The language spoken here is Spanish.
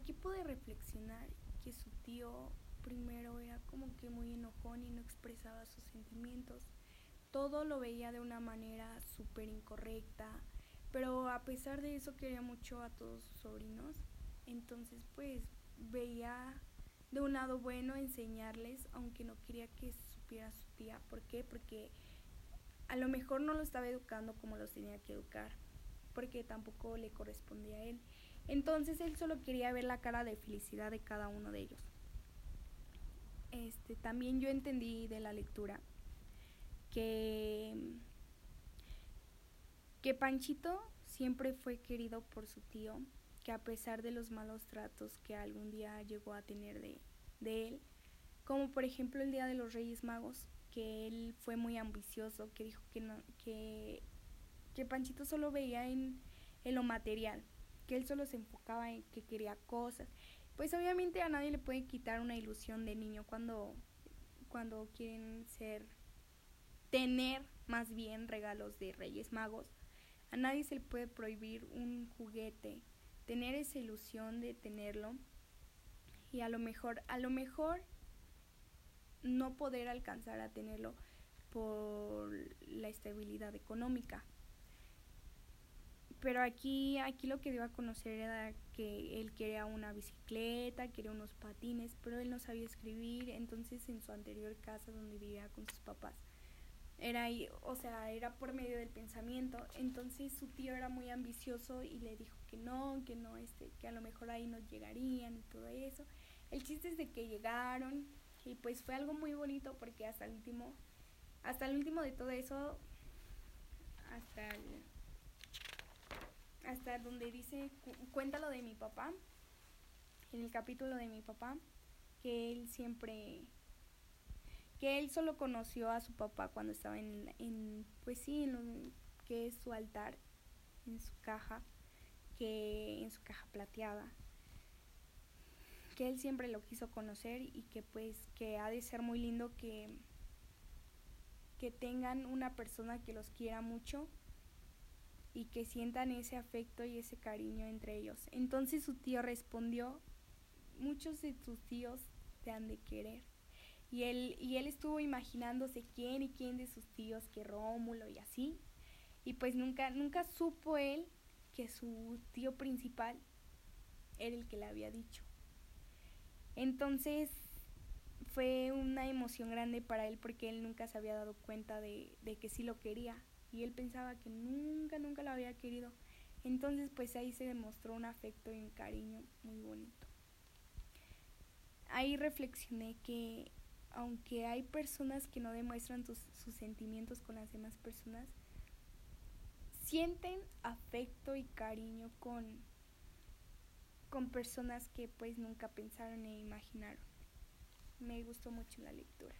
aquí pude reflexionar que su tío primero era como que muy enojón y no expresaba sus sentimientos. Todo lo veía de una manera súper incorrecta, pero a pesar de eso quería mucho a todos sus sobrinos. Entonces pues veía de un lado bueno enseñarles, aunque no quería que supiera su tía. ¿Por qué? Porque a lo mejor no lo estaba educando como los tenía que educar, porque tampoco le correspondía a él. Entonces él solo quería ver la cara de felicidad de cada uno de ellos. Este, también yo entendí de la lectura que, que Panchito siempre fue querido por su tío, que a pesar de los malos tratos que algún día llegó a tener de, de él, como por ejemplo el Día de los Reyes Magos, que él fue muy ambicioso, que dijo que, no, que, que Panchito solo veía en, en lo material, que él solo se enfocaba en que quería cosas. Pues obviamente a nadie le puede quitar una ilusión de niño cuando, cuando quieren ser, tener más bien regalos de Reyes Magos. A nadie se le puede prohibir un juguete, tener esa ilusión de tenerlo y a lo mejor, a lo mejor no poder alcanzar a tenerlo por la estabilidad económica pero aquí, aquí lo que dio a conocer era que él quería una bicicleta, quería unos patines, pero él no sabía escribir, entonces en su anterior casa donde vivía con sus papás, era o sea, era por medio del pensamiento, entonces su tío era muy ambicioso y le dijo que no, que no, este, que a lo mejor ahí no llegarían y todo eso. El chiste es de que llegaron y pues fue algo muy bonito porque hasta el último, hasta el último de todo eso, hasta el hasta donde dice, cuéntalo de mi papá, en el capítulo de mi papá, que él siempre, que él solo conoció a su papá cuando estaba en, en pues sí, en que es su altar, en su caja, que en su caja plateada, que él siempre lo quiso conocer y que pues que ha de ser muy lindo que que tengan una persona que los quiera mucho y que sientan ese afecto y ese cariño entre ellos. Entonces su tío respondió, muchos de tus tíos te han de querer. Y él, y él estuvo imaginándose quién y quién de sus tíos, que Rómulo y así. Y pues nunca, nunca supo él que su tío principal era el que le había dicho. Entonces fue una emoción grande para él porque él nunca se había dado cuenta de, de que sí lo quería y él pensaba que nunca, nunca lo había querido. Entonces pues ahí se demostró un afecto y un cariño muy bonito. Ahí reflexioné que aunque hay personas que no demuestran sus, sentimientos con las demás personas, sienten afecto y cariño con, con personas que pues nunca pensaron e imaginaron. Me gustó mucho la lectura.